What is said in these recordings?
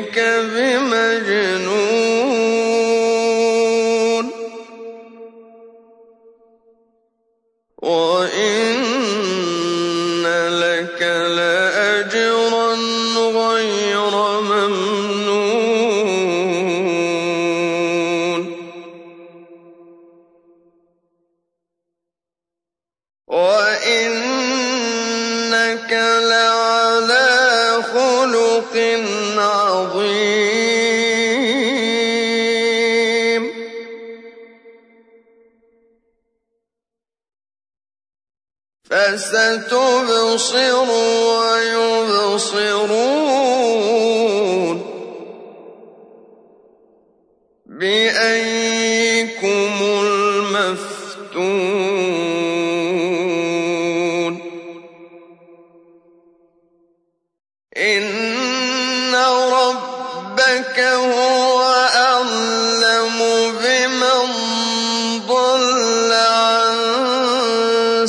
ربك بمجنون. وإن لك لأجرا غير ممنون. وإنك لعلى خلق عظيم. فستبصر ويبصرون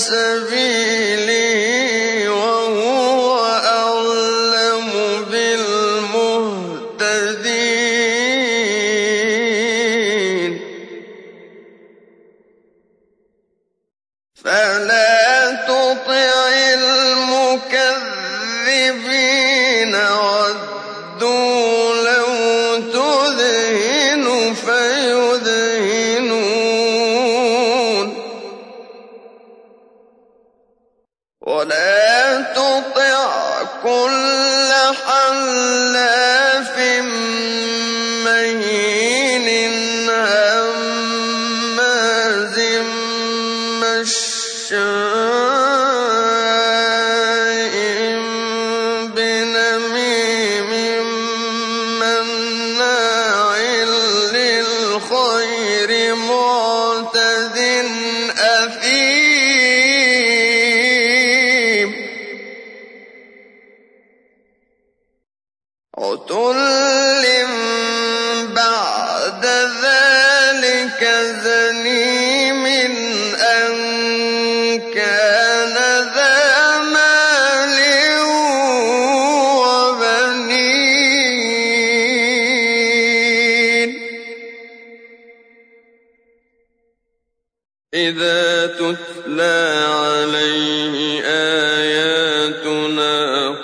سبيله وهو أعلم بالمهتدين. فلا تطع المكذبين ودوا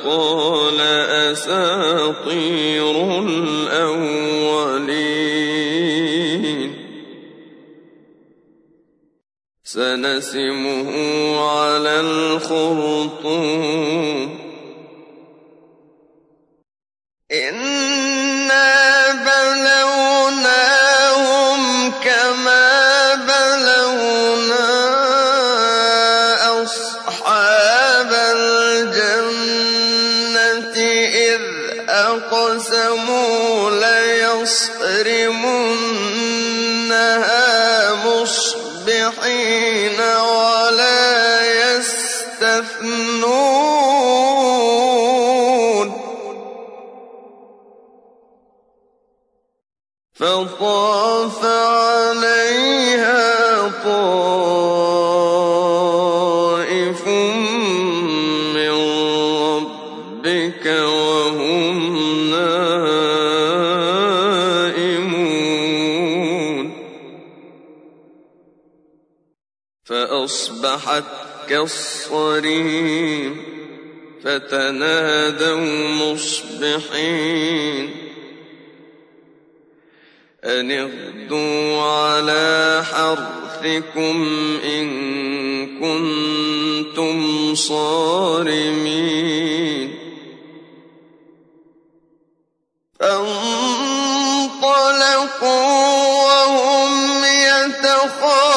قال أساطير الأولين. سنسمه على الخرطوم. فطاف عليها طائف من ربك وهم نائمون فأصبحت كالصريم فتنادوا مصبحين أن اغدوا على حرثكم إن كنتم صارمين. فانطلقوا وهم يتخافتون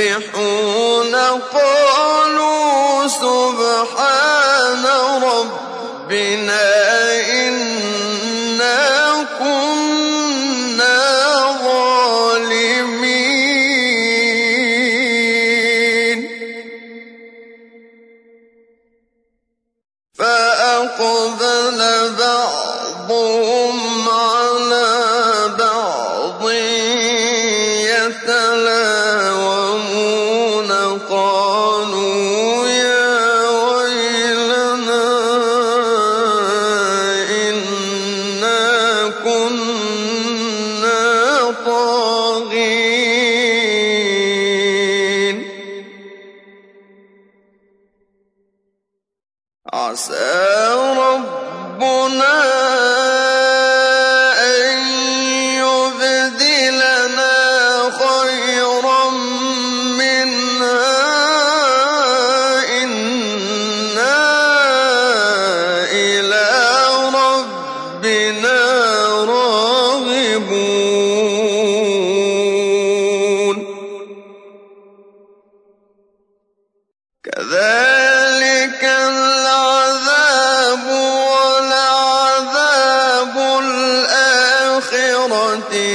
يسبحون قالوا سبحان ربنا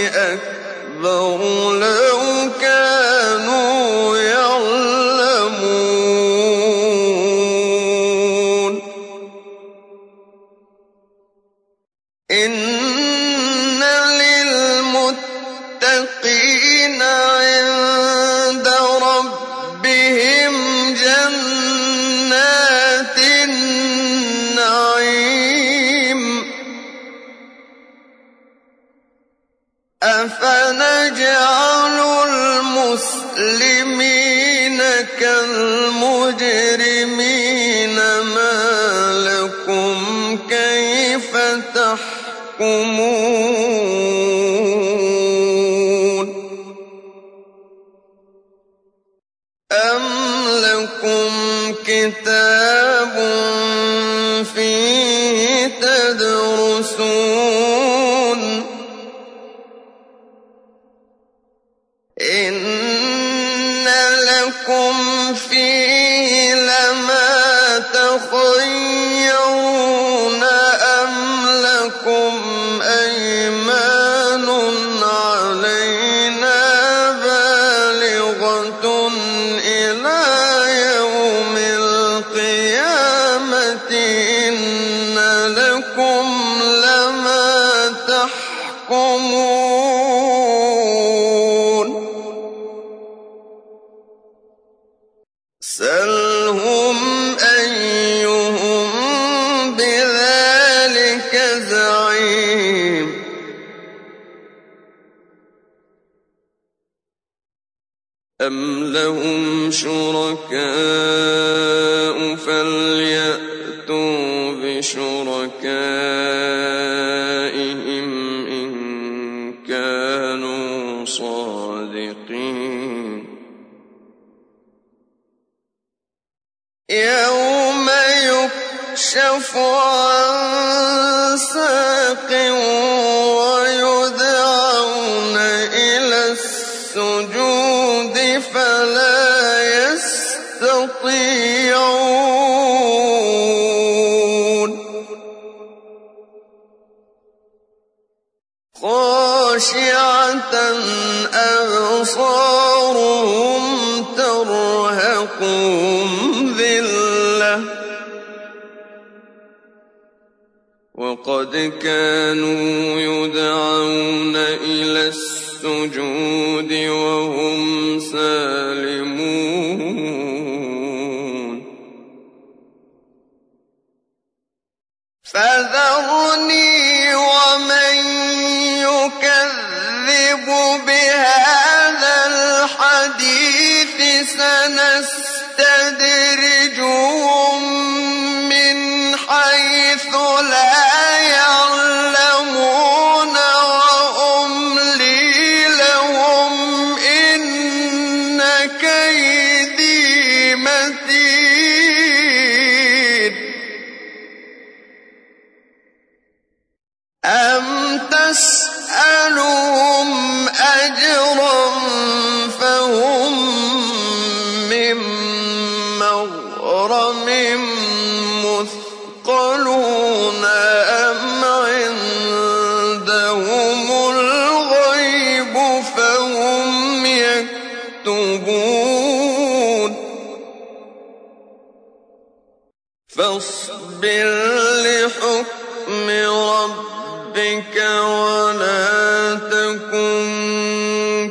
أكبر أم لهم شركاء فليعلموا يستطيعون خاشعة أبصارهم ترهقهم ذلة. وقد كانوا يدعون إلى السجود وهم سالمون لَا يَعْلَمُونَ وَأُمْلِي لَهُمْ إِنَّ كَيْدِي مَتِينٌ. أَمْ تَسْأَلُهُمْ أَجْرًا فَهُمْ مِّن يُبْخَلُونَ أَمْ عِندَهُمُ الْغَيْبُ فَهُمْ يَكْتُبُونَ فَاصْبِرْ لِحُكْمِ رَبِّكَ وَلَا تَكُن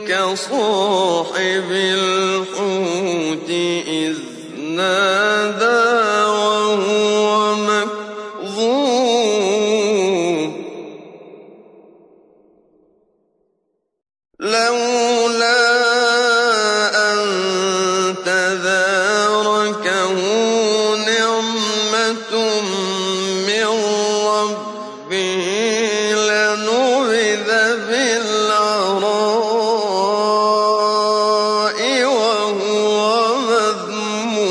كَصَاحِبِ نعمة من لنبذ بالعراء وهو مذموم.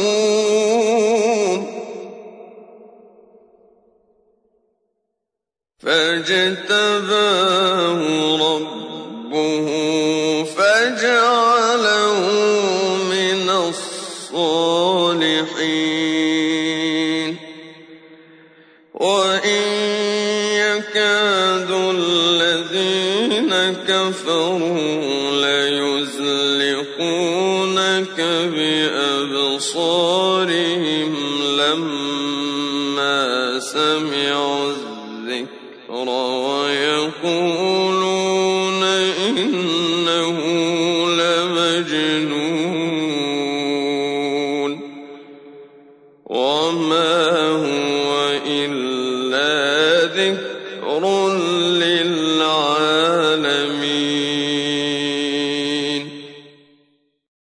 فاجتباه ربه فجعله سمعوا الذكر ويقولون